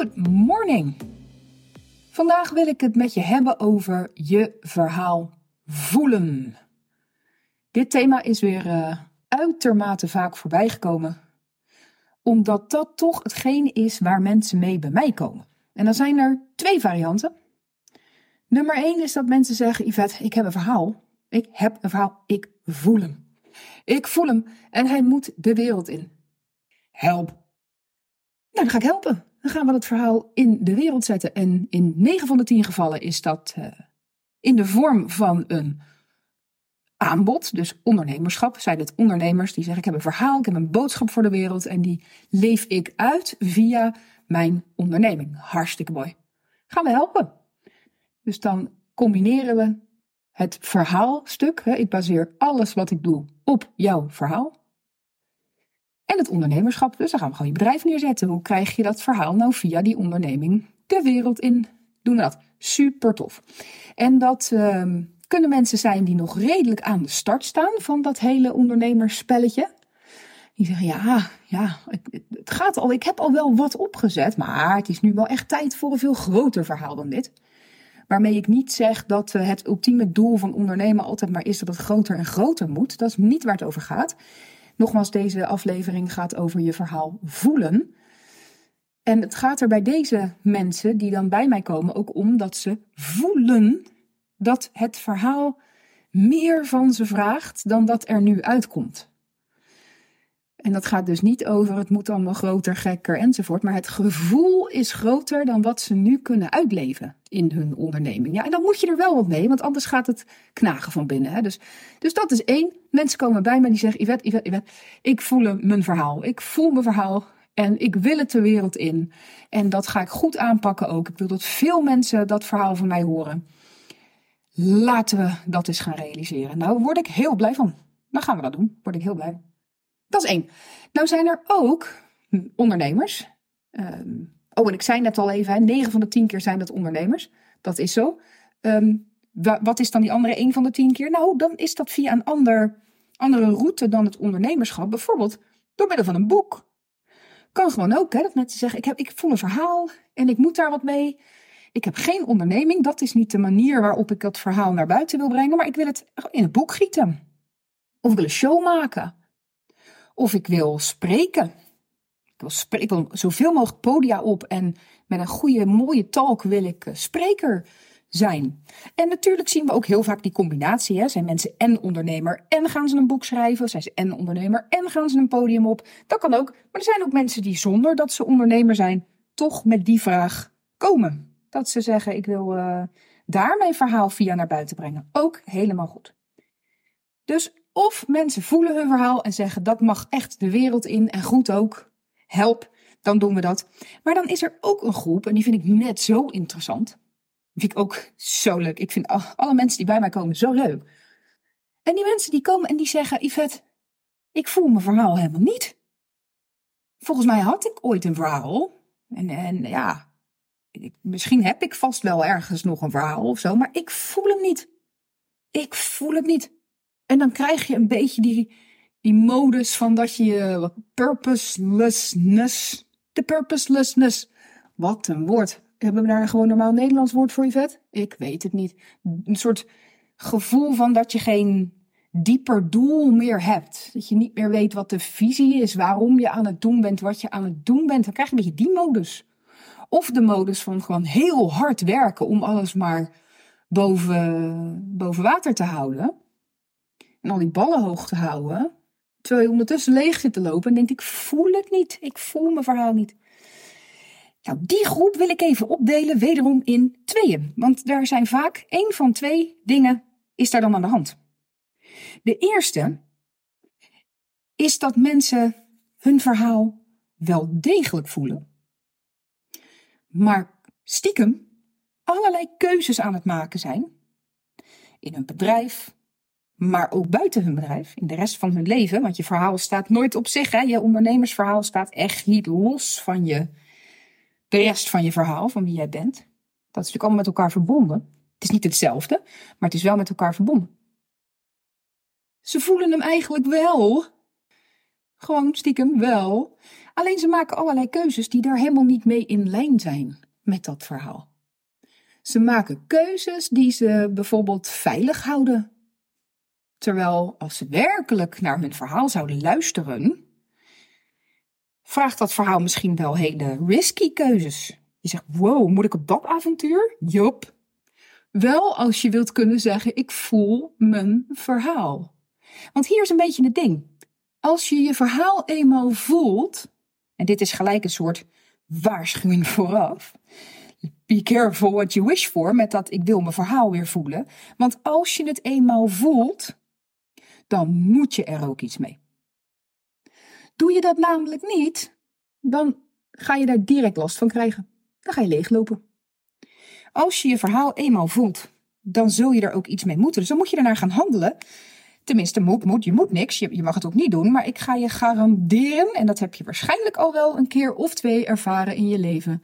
Good morning. Vandaag wil ik het met je hebben over je verhaal voelen. Dit thema is weer uh, uitermate vaak voorbijgekomen, omdat dat toch hetgeen is waar mensen mee bij mij komen. En dan zijn er twee varianten. Nummer één is dat mensen zeggen: Yvette, ik heb een verhaal. Ik heb een verhaal. Ik voel hem. Ik voel hem en hij moet de wereld in. Help. Nou, dan ga ik helpen. Dan gaan we dat verhaal in de wereld zetten. En in 9 van de 10 gevallen is dat uh, in de vorm van een aanbod, dus ondernemerschap. Zijn het ondernemers die zeggen: Ik heb een verhaal, ik heb een boodschap voor de wereld en die leef ik uit via mijn onderneming. Hartstikke mooi. Gaan we helpen. Dus dan combineren we het verhaalstuk. Ik baseer alles wat ik doe op jouw verhaal. En het ondernemerschap. Dus dan gaan we gewoon je bedrijf neerzetten. Hoe krijg je dat verhaal nou via die onderneming de wereld in? Doen we dat. Super tof. En dat uh, kunnen mensen zijn die nog redelijk aan de start staan van dat hele ondernemersspelletje. Die zeggen, ja, ja, het gaat al, ik heb al wel wat opgezet, maar het is nu wel echt tijd voor een veel groter verhaal dan dit. Waarmee ik niet zeg dat eh, het ultieme doel van ondernemen altijd maar is dat het groter en groter moet. Dat is niet waar het over gaat. Nogmaals, deze aflevering gaat over je verhaal voelen. En het gaat er bij deze mensen die dan bij mij komen ook om dat ze voelen dat het verhaal meer van ze vraagt dan dat er nu uitkomt. En dat gaat dus niet over het moet allemaal groter, gekker enzovoort. Maar het gevoel is groter dan wat ze nu kunnen uitleven in hun onderneming. Ja, en dan moet je er wel wat mee, want anders gaat het knagen van binnen. Hè? Dus, dus dat is één. Mensen komen bij mij die zeggen: Yvette, Yvette, Yvette, ik voel mijn verhaal. Ik voel mijn verhaal en ik wil het de wereld in. En dat ga ik goed aanpakken ook. Ik wil dat veel mensen dat verhaal van mij horen. Laten we dat eens gaan realiseren. Nou, word ik heel blij van. Dan gaan we dat doen. Word ik heel blij. Dat is één. Nou zijn er ook ondernemers. Um, oh, en ik zei net al even, 9 van de 10 keer zijn dat ondernemers. Dat is zo. Um, wat is dan die andere 1 van de 10 keer? Nou, dan is dat via een ander, andere route dan het ondernemerschap. Bijvoorbeeld door middel van een boek. Kan gewoon ook, hè, dat mensen zeggen: ik, heb, ik voel een verhaal en ik moet daar wat mee. Ik heb geen onderneming. Dat is niet de manier waarop ik dat verhaal naar buiten wil brengen. Maar ik wil het in een boek gieten. Of ik wil een show maken. Of ik wil spreken. Ik wil, zoveel mogelijk podia op en met een goede, mooie talk wil ik uh, spreker zijn. En natuurlijk zien we ook heel vaak die combinatie. Hè? Zijn mensen en ondernemer en gaan ze een boek schrijven? Zijn ze en ondernemer en gaan ze een podium op? Dat kan ook. Maar er zijn ook mensen die zonder dat ze ondernemer zijn, toch met die vraag komen. Dat ze zeggen, ik wil uh, daar mijn verhaal via naar buiten brengen. Ook helemaal goed. Dus of mensen voelen hun verhaal en zeggen dat mag echt de wereld in en goed ook. Help, dan doen we dat. Maar dan is er ook een groep, en die vind ik net zo interessant. Die vind ik ook zo leuk. Ik vind alle mensen die bij mij komen zo leuk. En die mensen die komen en die zeggen: Yvette, ik voel mijn verhaal helemaal niet. Volgens mij had ik ooit een verhaal. En, en ja, misschien heb ik vast wel ergens nog een verhaal of zo, maar ik voel hem niet. Ik voel het niet. En dan krijg je een beetje die, die modus van dat je purposelessness. De purposelessness. Wat een woord. Hebben we daar gewoon normaal Nederlands woord voor, vet? Ik weet het niet. Een soort gevoel van dat je geen dieper doel meer hebt. Dat je niet meer weet wat de visie is, waarom je aan het doen bent, wat je aan het doen bent. Dan krijg je een beetje die modus. Of de modus van gewoon heel hard werken om alles maar boven, boven water te houden en al die ballen hoog te houden. Terwijl je ondertussen leeg zit te lopen en denkt, ik voel het niet. Ik voel mijn verhaal niet. Nou, die groep wil ik even opdelen, wederom in tweeën. Want daar zijn vaak één van twee dingen is daar dan aan de hand. De eerste is dat mensen hun verhaal wel degelijk voelen. Maar stiekem allerlei keuzes aan het maken zijn. In hun bedrijf, maar ook buiten hun bedrijf, in de rest van hun leven. Want je verhaal staat nooit op zich. Hè? Je ondernemersverhaal staat echt niet los van je, de rest van je verhaal, van wie jij bent. Dat is natuurlijk allemaal met elkaar verbonden. Het is niet hetzelfde, maar het is wel met elkaar verbonden. Ze voelen hem eigenlijk wel. Gewoon stiekem wel. Alleen ze maken allerlei keuzes die daar helemaal niet mee in lijn zijn met dat verhaal. Ze maken keuzes die ze bijvoorbeeld veilig houden. Terwijl als ze werkelijk naar hun verhaal zouden luisteren, vraagt dat verhaal misschien wel hele risky keuzes. Je zegt, wow, moet ik op dat avontuur? Jop. Wel als je wilt kunnen zeggen, ik voel mijn verhaal. Want hier is een beetje het ding. Als je je verhaal eenmaal voelt, en dit is gelijk een soort waarschuwing vooraf. Be careful what you wish for, met dat ik wil mijn verhaal weer voelen. Want als je het eenmaal voelt, dan moet je er ook iets mee. Doe je dat namelijk niet, dan ga je daar direct last van krijgen. Dan ga je leeglopen. Als je je verhaal eenmaal voelt, dan zul je er ook iets mee moeten. Dus dan moet je ernaar gaan handelen. Tenminste, moet, moet, je moet niks. Je, je mag het ook niet doen. Maar ik ga je garanderen, en dat heb je waarschijnlijk al wel een keer of twee ervaren in je leven,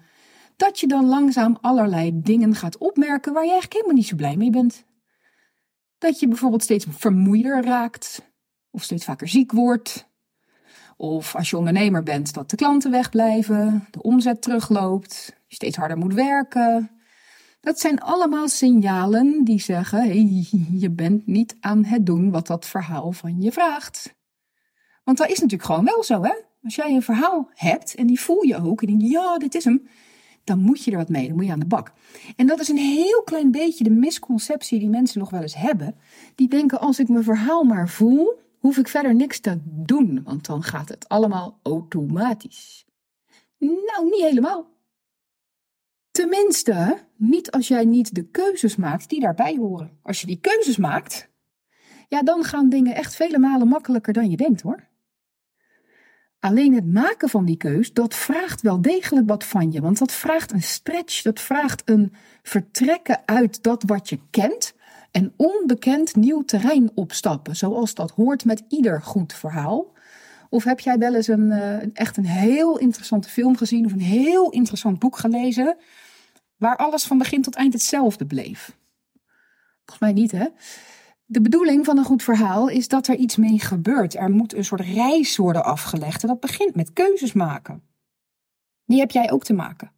dat je dan langzaam allerlei dingen gaat opmerken waar je eigenlijk helemaal niet zo blij mee bent. Dat je bijvoorbeeld steeds vermoeider raakt, of steeds vaker ziek wordt, of als je ondernemer bent, dat de klanten wegblijven, de omzet terugloopt, je steeds harder moet werken. Dat zijn allemaal signalen die zeggen: hey, je bent niet aan het doen wat dat verhaal van je vraagt. Want dat is natuurlijk gewoon wel zo, hè? Als jij een verhaal hebt en die voel je ook en denk ja, dit is hem, dan moet je er wat mee, dan moet je aan de bak. En dat is een heel klein beetje de misconceptie die mensen nog wel eens hebben. Die denken: als ik mijn verhaal maar voel, hoef ik verder niks te doen, want dan gaat het allemaal automatisch. Nou, niet helemaal. Tenminste, niet als jij niet de keuzes maakt die daarbij horen. Als je die keuzes maakt, ja, dan gaan dingen echt vele malen makkelijker dan je denkt hoor. Alleen het maken van die keus, dat vraagt wel degelijk wat van je. Want dat vraagt een stretch, dat vraagt een vertrekken uit dat wat je kent en onbekend nieuw terrein opstappen, zoals dat hoort met ieder goed verhaal. Of heb jij wel eens een, uh, echt een heel interessante film gezien of een heel interessant boek gelezen, waar alles van begin tot eind hetzelfde bleef? Volgens mij niet, hè? De bedoeling van een goed verhaal is dat er iets mee gebeurt. Er moet een soort reis worden afgelegd en dat begint met keuzes maken. Die heb jij ook te maken.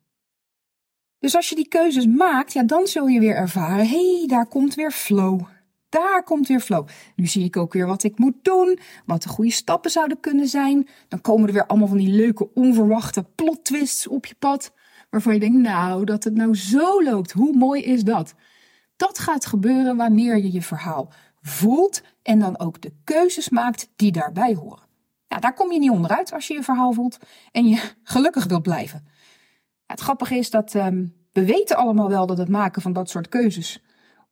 Dus als je die keuzes maakt, ja, dan zul je weer ervaren: hé, hey, daar komt weer flow. Daar komt weer flow. Nu zie ik ook weer wat ik moet doen, wat de goede stappen zouden kunnen zijn. Dan komen er weer allemaal van die leuke, onverwachte plot twists op je pad. Waarvan je denkt, nou, dat het nou zo loopt. Hoe mooi is dat? Dat gaat gebeuren wanneer je je verhaal voelt en dan ook de keuzes maakt die daarbij horen. Ja, daar kom je niet onderuit als je je verhaal voelt en je gelukkig wilt blijven. het grappige is dat um, we weten allemaal wel dat het maken van dat soort keuzes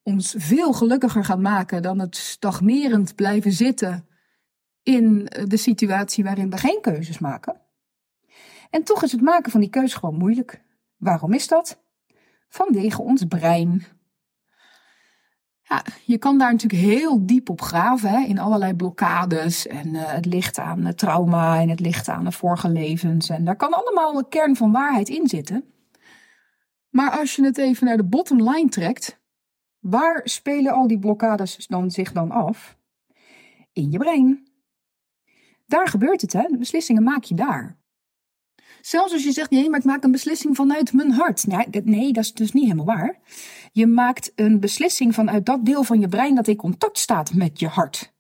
ons veel gelukkiger gaat maken dan het stagnerend blijven zitten in de situatie waarin we geen keuzes maken. En toch is het maken van die keuze gewoon moeilijk. Waarom is dat? Vanwege ons brein. Ja, je kan daar natuurlijk heel diep op graven, hè, in allerlei blokkades. En uh, het ligt aan het trauma en het ligt aan de vorige levens. En daar kan allemaal een kern van waarheid in zitten. Maar als je het even naar de bottom line trekt, waar spelen al die blokkades dan zich dan af? In je brein. Daar gebeurt het, hè? De beslissingen maak je daar. Zelfs als je zegt, nee, maar ik maak een beslissing vanuit mijn hart. Nee, nee, dat is dus niet helemaal waar. Je maakt een beslissing vanuit dat deel van je brein dat in contact staat met je hart.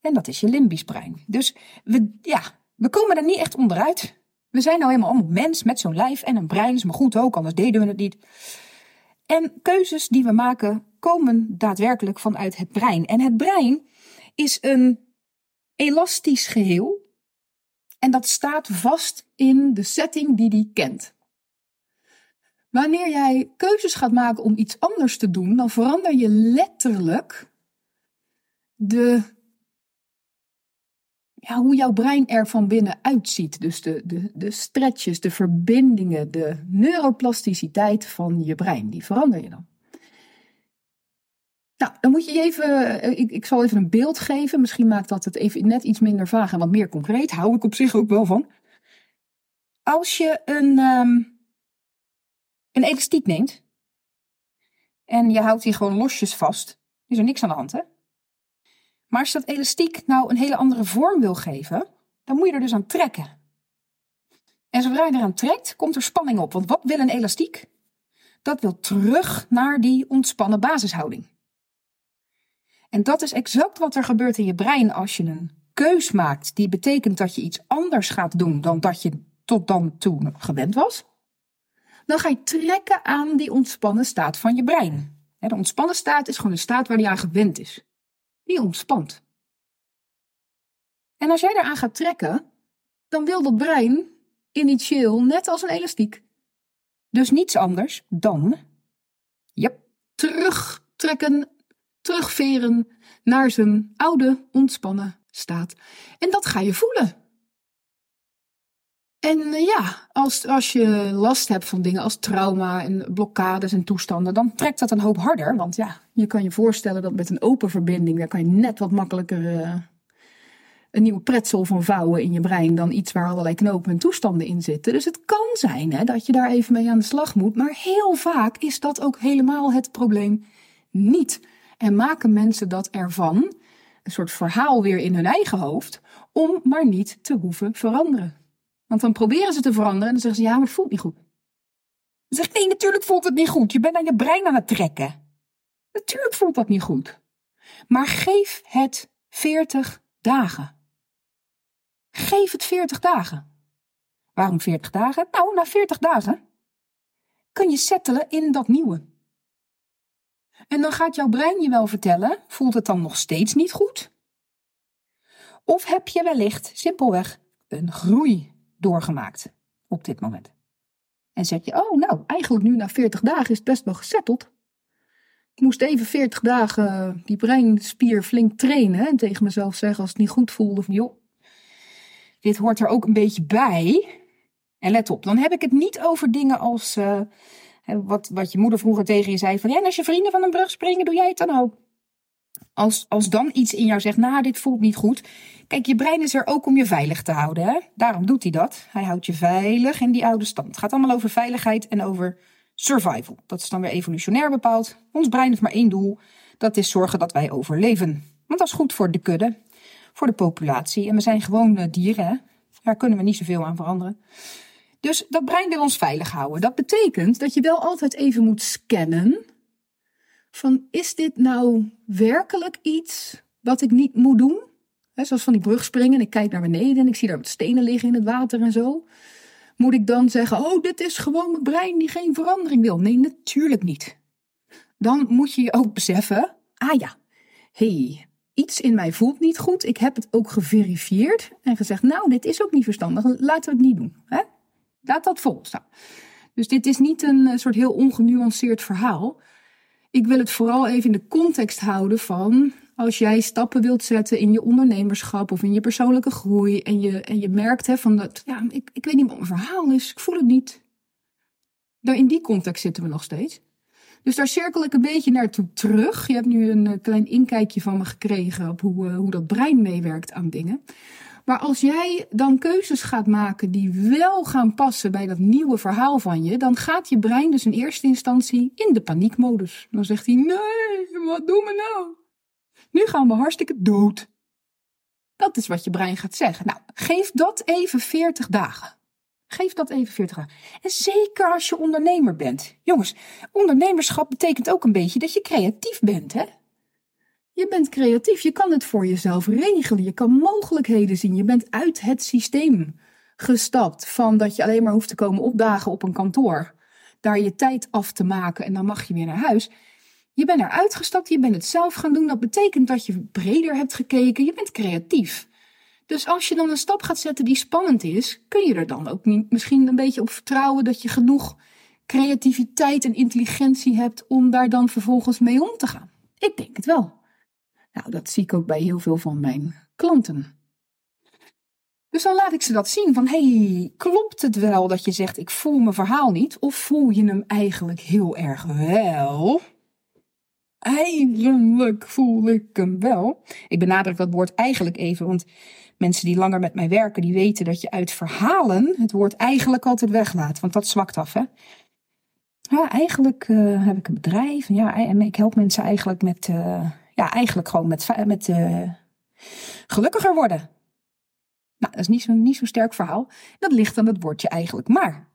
En dat is je limbisch brein. Dus we, ja, we komen er niet echt onderuit. We zijn nou helemaal allemaal mens met zo'n lijf en een brein. Is maar goed ook, anders deden we het niet. En keuzes die we maken komen daadwerkelijk vanuit het brein. En het brein is een elastisch geheel en dat staat vast in de setting die die kent. Wanneer jij keuzes gaat maken om iets anders te doen, dan verander je letterlijk de, ja, hoe jouw brein er van binnen uitziet. Dus de, de, de stretches, de verbindingen, de neuroplasticiteit van je brein, die verander je dan. Nou, dan moet je even, eh, ik, ik zal even een beeld geven. Misschien maakt dat het even net iets minder vaag en wat meer concreet. Hou ik op zich ook wel van. Als je een, um, een elastiek neemt en je houdt die gewoon losjes vast, is er niks aan de hand, hè? Maar als je dat elastiek nou een hele andere vorm wil geven, dan moet je er dus aan trekken. En zodra je eraan trekt, komt er spanning op. Want wat wil een elastiek? Dat wil terug naar die ontspannen basishouding. En dat is exact wat er gebeurt in je brein als je een keus maakt. Die betekent dat je iets anders gaat doen dan dat je tot dan toe gewend was. Dan ga je trekken aan die ontspannen staat van je brein. De ontspannen staat is gewoon een staat waar die aan gewend is. Die ontspant. En als jij eraan gaat trekken, dan wil dat brein initieel net als een elastiek. Dus niets anders dan, yep, terugtrekken, terugveren naar zijn oude ontspannen staat. En dat ga je voelen. En eh, ja, als, als je last hebt van dingen als trauma en blokkades en toestanden, dan trekt dat een hoop harder. Want ja, je kan je voorstellen dat met een open verbinding, daar kan je net wat makkelijker uh, een nieuwe pretzel van vouwen in je brein dan iets waar allerlei knopen en toestanden in zitten. Dus het kan zijn hè, dat je daar even mee aan de slag moet. Maar heel vaak is dat ook helemaal het probleem niet. En maken mensen dat ervan, een soort verhaal weer in hun eigen hoofd, om maar niet te hoeven veranderen. Want dan proberen ze te veranderen en dan zeggen ze, ja, maar het voelt niet goed. Dan zeg nee, natuurlijk voelt het niet goed. Je bent aan je brein aan het trekken. Natuurlijk voelt dat niet goed. Maar geef het 40 dagen. Geef het 40 dagen. Waarom 40 dagen? Nou, na 40 dagen kun je settelen in dat nieuwe. En dan gaat jouw brein je wel vertellen, voelt het dan nog steeds niet goed? Of heb je wellicht simpelweg een groei doorgemaakt op dit moment? En zeg je, oh nou, eigenlijk nu na 40 dagen is het best wel gesetteld. Ik moest even 40 dagen die breinspier flink trainen en tegen mezelf zeggen als het niet goed voelde of joh, dit hoort er ook een beetje bij. En let op, dan heb ik het niet over dingen als uh, wat, wat je moeder vroeger tegen je zei: van ja, en als je vrienden van een brug springen, doe jij het dan ook. Als, als dan iets in jou zegt, nou, dit voelt niet goed. Kijk, je brein is er ook om je veilig te houden. Hè? Daarom doet hij dat. Hij houdt je veilig in die oude stand. Het gaat allemaal over veiligheid en over survival. Dat is dan weer evolutionair bepaald. Ons brein heeft maar één doel. Dat is zorgen dat wij overleven. Want dat is goed voor de kudde voor de populatie. En we zijn gewoon dieren, hè? daar kunnen we niet zoveel aan veranderen. Dus dat brein wil ons veilig houden. Dat betekent dat je wel altijd even moet scannen. Van is dit nou werkelijk iets wat ik niet moet doen? zoals van die brug springen. Ik kijk naar beneden en ik zie daar wat stenen liggen in het water en zo. Moet ik dan zeggen, oh, dit is gewoon mijn brein die geen verandering wil? Nee, natuurlijk niet. Dan moet je je ook beseffen, ah ja, hey, iets in mij voelt niet goed. Ik heb het ook geverifieerd en gezegd, nou, dit is ook niet verstandig. Laten we het niet doen. Laat dat volstaan. Dus dit is niet een eh, soort heel ongenuanceerd verhaal. Ik wil het vooral even in de context houden van als jij stappen wilt zetten in je ondernemerschap of in je persoonlijke groei en je, en je merkt hè, van dat, ja, ik, ik weet niet wat mijn verhaal is, ik voel het niet. Daar in die context zitten we nog steeds. Dus daar cirkel ik een beetje naartoe terug. Je hebt nu een eh, klein inkijkje van me gekregen op hoe, eh, hoe dat brein meewerkt aan dingen. Maar als jij dan keuzes gaat maken die wel gaan passen bij dat nieuwe verhaal van je, dan gaat je brein dus in eerste instantie in de paniekmodus. Dan zegt hij: Nee, wat doen we nou? Nu gaan we hartstikke dood. Dat is wat je brein gaat zeggen. Nou, geef dat even 40 dagen. Geef dat even 40 dagen. En zeker als je ondernemer bent. Jongens, ondernemerschap betekent ook een beetje dat je creatief bent, hè? Je bent creatief, je kan het voor jezelf regelen, je kan mogelijkheden zien, je bent uit het systeem gestapt van dat je alleen maar hoeft te komen opdagen op een kantoor, daar je tijd af te maken en dan mag je weer naar huis. Je bent eruit gestapt, je bent het zelf gaan doen, dat betekent dat je breder hebt gekeken, je bent creatief. Dus als je dan een stap gaat zetten die spannend is, kun je er dan ook niet misschien een beetje op vertrouwen dat je genoeg creativiteit en intelligentie hebt om daar dan vervolgens mee om te gaan. Ik denk het wel. Nou, dat zie ik ook bij heel veel van mijn klanten. Dus dan laat ik ze dat zien van, hey, klopt het wel dat je zegt ik voel mijn verhaal niet? Of voel je hem eigenlijk heel erg wel? Eigenlijk voel ik hem wel. Ik benadruk dat woord eigenlijk even, want mensen die langer met mij werken, die weten dat je uit verhalen het woord eigenlijk altijd weglaat, want dat zwakt af, hè. Ja, eigenlijk uh, heb ik een bedrijf. Ja, en ik help mensen eigenlijk met, uh, ja, eigenlijk gewoon met, met uh, gelukkiger worden. Nou, dat is niet zo'n niet zo sterk verhaal. Dat ligt aan het woordje eigenlijk maar.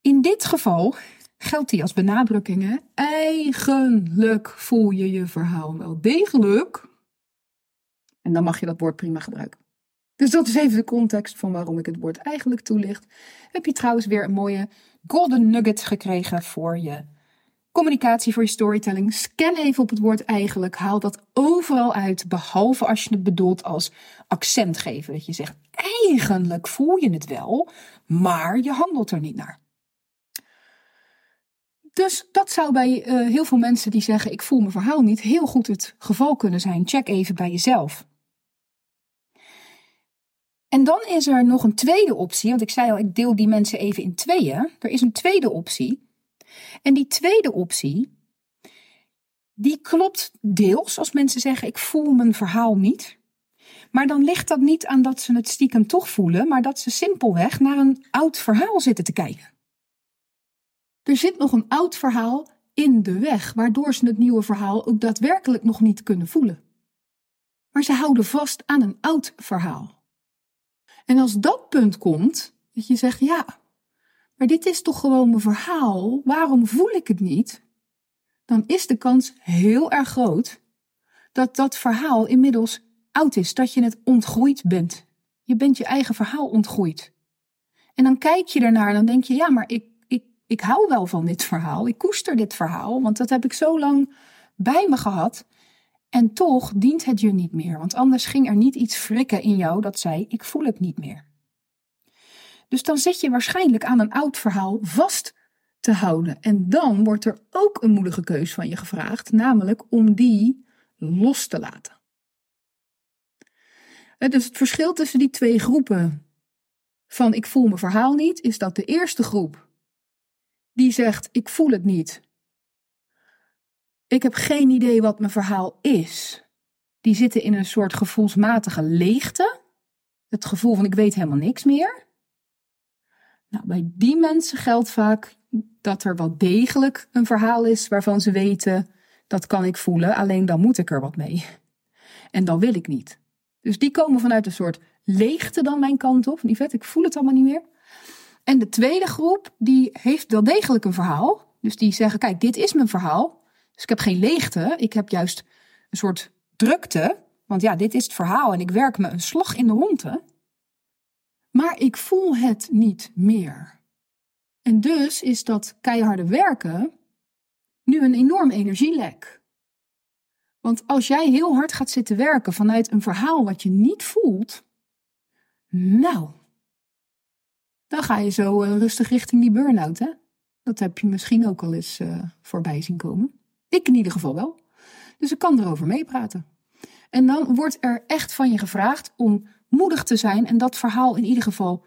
In dit geval geldt die als benadrukking. Eigenlijk voel je je verhaal wel degelijk. En dan mag je dat woord prima gebruiken. Dus dat is even de context van waarom ik het woord eigenlijk toelicht. Heb je trouwens weer een mooie golden nugget gekregen voor je communicatie, voor je storytelling. Scan even op het woord eigenlijk. Haal dat overal uit, behalve als je het bedoelt als accent geven. Dat je zegt, eigenlijk voel je het wel, maar je handelt er niet naar. Dus dat zou bij uh, heel veel mensen die zeggen: Ik voel mijn verhaal niet, heel goed het geval kunnen zijn. Check even bij jezelf. En dan is er nog een tweede optie, want ik zei al, ik deel die mensen even in tweeën. Er is een tweede optie. En die tweede optie, die klopt deels als mensen zeggen: Ik voel mijn verhaal niet. Maar dan ligt dat niet aan dat ze het stiekem toch voelen, maar dat ze simpelweg naar een oud verhaal zitten te kijken. Er zit nog een oud verhaal in de weg, waardoor ze het nieuwe verhaal ook daadwerkelijk nog niet kunnen voelen. Maar ze houden vast aan een oud verhaal. En als dat punt komt, dat je zegt, ja, maar dit is toch gewoon mijn verhaal, waarom voel ik het niet? Dan is de kans heel erg groot dat dat verhaal inmiddels oud is, dat je het ontgroeid bent. Je bent je eigen verhaal ontgroeid. En dan kijk je ernaar en dan denk je, ja, maar ik ik hou wel van dit verhaal. Ik koester dit verhaal, want dat heb ik zo lang bij me gehad. En toch dient het je niet meer, want anders ging er niet iets frikken in jou dat zei: Ik voel het niet meer. Dus dan zit je waarschijnlijk aan een oud verhaal vast te houden. En dan wordt er ook een moedige keus van je gevraagd, namelijk om die los te laten. Dus het verschil tussen die twee groepen van ik voel mijn verhaal niet, is dat de eerste groep die zegt: Ik voel het niet. Ik heb geen idee wat mijn verhaal is. Die zitten in een soort gevoelsmatige leegte. Het gevoel van ik weet helemaal niks meer. Nou, bij die mensen geldt vaak dat er wel degelijk een verhaal is waarvan ze weten dat kan ik voelen, alleen dan moet ik er wat mee. En dan wil ik niet. Dus die komen vanuit een soort leegte dan mijn kant op. Die vet, ik voel het allemaal niet meer. En de tweede groep, die heeft wel degelijk een verhaal. Dus die zeggen, kijk, dit is mijn verhaal. Dus ik heb geen leegte, ik heb juist een soort drukte. Want ja, dit is het verhaal en ik werk me een slag in de ronde. Maar ik voel het niet meer. En dus is dat keiharde werken nu een enorm energielek. Want als jij heel hard gaat zitten werken vanuit een verhaal wat je niet voelt, nou, dan ga je zo uh, rustig richting die burn-out. Hè? Dat heb je misschien ook al eens uh, voorbij zien komen. Ik in ieder geval wel. Dus ik kan erover meepraten. En dan wordt er echt van je gevraagd om moedig te zijn en dat verhaal in ieder geval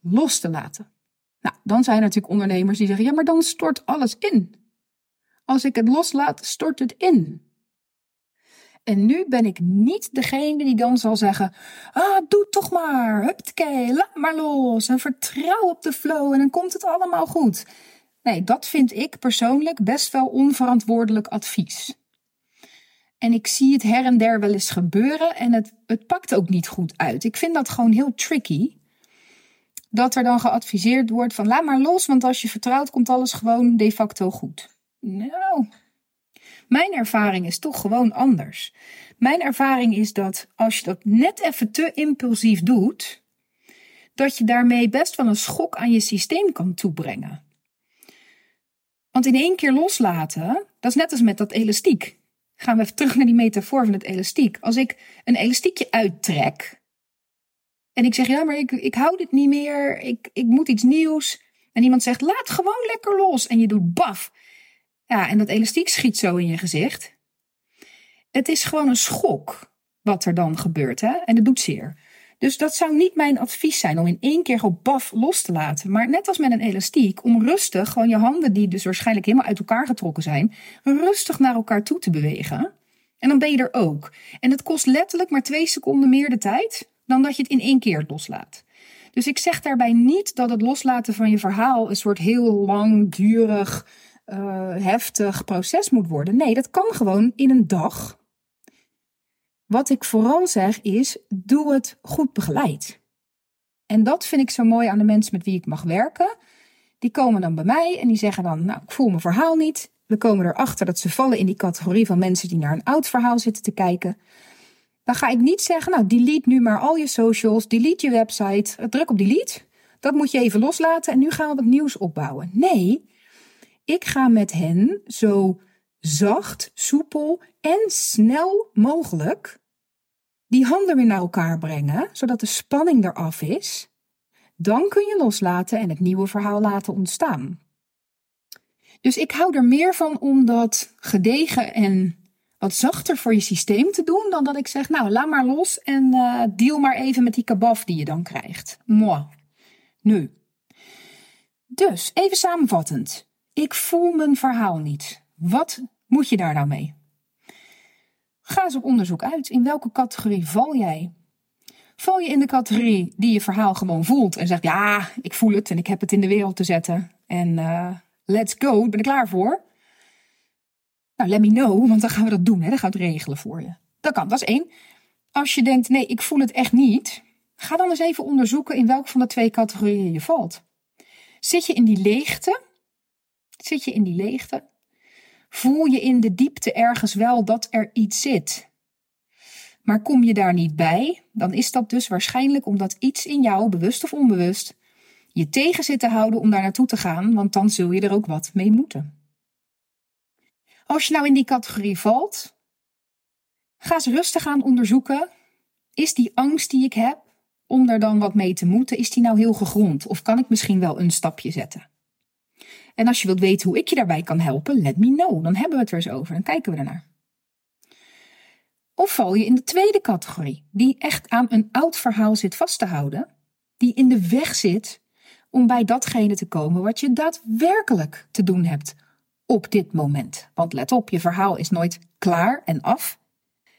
los te laten. Nou, dan zijn er natuurlijk ondernemers die zeggen: ja, maar dan stort alles in. Als ik het loslaat, stort het in. En nu ben ik niet degene die dan zal zeggen: Ah, doe toch maar, huptkee, laat maar los en vertrouw op de flow en dan komt het allemaal goed. Nee, dat vind ik persoonlijk best wel onverantwoordelijk advies. En ik zie het her en der wel eens gebeuren en het, het pakt ook niet goed uit. Ik vind dat gewoon heel tricky. Dat er dan geadviseerd wordt van laat maar los, want als je vertrouwt komt alles gewoon de facto goed. Nou, mijn ervaring is toch gewoon anders. Mijn ervaring is dat als je dat net even te impulsief doet, dat je daarmee best wel een schok aan je systeem kan toebrengen. Want in één keer loslaten, dat is net als met dat elastiek. Gaan we even terug naar die metafoor van het elastiek. Als ik een elastiekje uittrek en ik zeg, ja, maar ik, ik hou dit niet meer, ik, ik moet iets nieuws. En iemand zegt, laat gewoon lekker los. En je doet baf. Ja, en dat elastiek schiet zo in je gezicht. Het is gewoon een schok wat er dan gebeurt, hè? En het doet zeer. Dus dat zou niet mijn advies zijn om in één keer op baf los te laten. Maar net als met een elastiek, om rustig gewoon je handen, die dus waarschijnlijk helemaal uit elkaar getrokken zijn, rustig naar elkaar toe te bewegen. En dan ben je er ook. En het kost letterlijk maar twee seconden meer de tijd dan dat je het in één keer loslaat. Dus ik zeg daarbij niet dat het loslaten van je verhaal een soort heel langdurig uh, heftig proces moet worden. Nee, dat kan gewoon in een dag. Wat ik vooral zeg is, doe het goed begeleid. En dat vind ik zo mooi aan de mensen met wie ik mag werken. Die komen dan bij mij en die zeggen dan, nou, ik voel mijn verhaal niet. We komen erachter dat ze vallen in die categorie van mensen die naar een oud verhaal zitten te kijken. Dan ga ik niet zeggen, nou, delete nu maar al je socials, delete je website, druk op delete. Dat moet je even loslaten en nu gaan we wat nieuws opbouwen. Nee, ik ga met hen zo zacht, soepel en snel mogelijk die handen weer naar elkaar brengen, zodat de spanning eraf is. Dan kun je loslaten en het nieuwe verhaal laten ontstaan. Dus ik hou er meer van om dat gedegen en wat zachter voor je systeem te doen, dan dat ik zeg, nou, laat maar los en uh, deal maar even met die kabaf die je dan krijgt. Moi. Nu. Dus, even samenvattend. Ik voel mijn verhaal niet. Wat moet je daar nou mee? Ga eens op onderzoek uit. In welke categorie val jij? Val je in de categorie die je verhaal gewoon voelt en zegt: Ja, ik voel het en ik heb het in de wereld te zetten. En uh, let's go, ik ben er klaar voor. Nou, let me know, want dan gaan we dat doen. Hè? Dan gaan het regelen voor je. Dat kan, dat is één. Als je denkt: Nee, ik voel het echt niet. Ga dan eens even onderzoeken in welke van de twee categorieën je valt. Zit je in die leegte? Zit je in die leegte? Voel je in de diepte ergens wel dat er iets zit? Maar kom je daar niet bij, dan is dat dus waarschijnlijk omdat iets in jou, bewust of onbewust, je tegen zit te houden om daar naartoe te gaan, want dan zul je er ook wat mee moeten. Als je nou in die categorie valt, ga eens rustig aan onderzoeken. Is die angst die ik heb om daar dan wat mee te moeten, is die nou heel gegrond? Of kan ik misschien wel een stapje zetten? En als je wilt weten hoe ik je daarbij kan helpen, let me know. Dan hebben we het er eens over. Dan kijken we ernaar. Of val je in de tweede categorie, die echt aan een oud verhaal zit vast te houden, die in de weg zit om bij datgene te komen wat je daadwerkelijk te doen hebt op dit moment. Want let op, je verhaal is nooit klaar en af.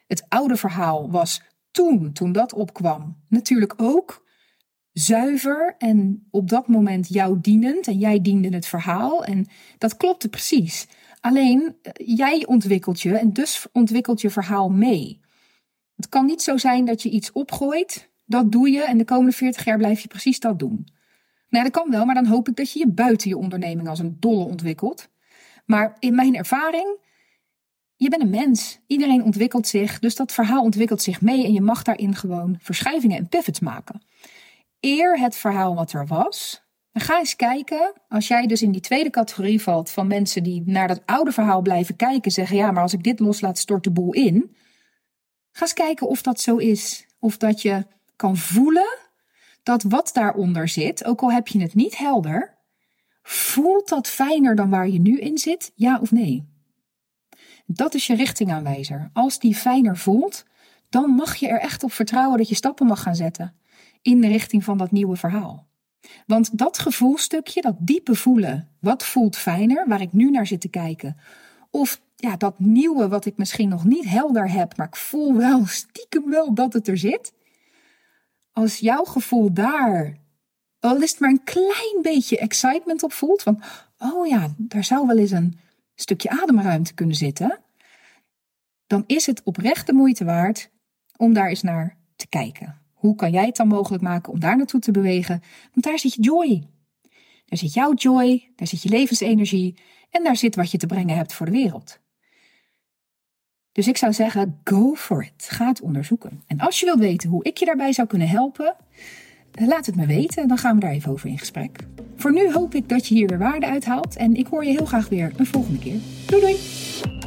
Het oude verhaal was toen, toen dat opkwam, natuurlijk ook zuiver en op dat moment jou dienend en jij diende het verhaal en dat klopte precies. Alleen eh, jij ontwikkelt je en dus ontwikkelt je verhaal mee. Het kan niet zo zijn dat je iets opgooit, dat doe je en de komende 40 jaar blijf je precies dat doen. Nou, dat kan wel, maar dan hoop ik dat je je buiten je onderneming als een dolle ontwikkelt. Maar in mijn ervaring, je bent een mens. Iedereen ontwikkelt zich, dus dat verhaal ontwikkelt zich mee en je mag daarin gewoon verschuivingen en pivots maken. Eer het verhaal wat er was, ga eens kijken, als jij dus in die tweede categorie valt van mensen die naar dat oude verhaal blijven kijken, zeggen ja, maar als ik dit loslaat, stort de boel in. Ga eens kijken of dat zo is. Of dat je kan voelen dat wat daaronder zit, ook al heb je het niet helder, voelt dat fijner dan waar je nu in zit, ja of nee? Dat is je richtingaanwijzer. Als die fijner voelt, dan mag je er echt op vertrouwen dat je stappen mag gaan zetten in de richting van dat nieuwe verhaal. Want dat gevoelstukje, dat diepe voelen, wat voelt fijner, waar ik nu naar zit te kijken, of ja, dat nieuwe wat ik misschien nog niet helder heb, maar ik voel wel stiekem wel dat het er zit. Als jouw gevoel daar, al is het maar een klein beetje excitement op voelt, van oh ja, daar zou wel eens een stukje ademruimte kunnen zitten, dan is het oprecht de moeite waard om daar eens naar te kijken. Hoe kan jij het dan mogelijk maken om daar naartoe te bewegen? Want daar zit je joy. Daar zit jouw joy, daar zit je levensenergie en daar zit wat je te brengen hebt voor de wereld. Dus ik zou zeggen, go for it. Ga het onderzoeken. En als je wilt weten hoe ik je daarbij zou kunnen helpen, laat het me weten. Dan gaan we daar even over in gesprek. Voor nu hoop ik dat je hier weer waarde uithaalt. En ik hoor je heel graag weer een volgende keer. Doei doei!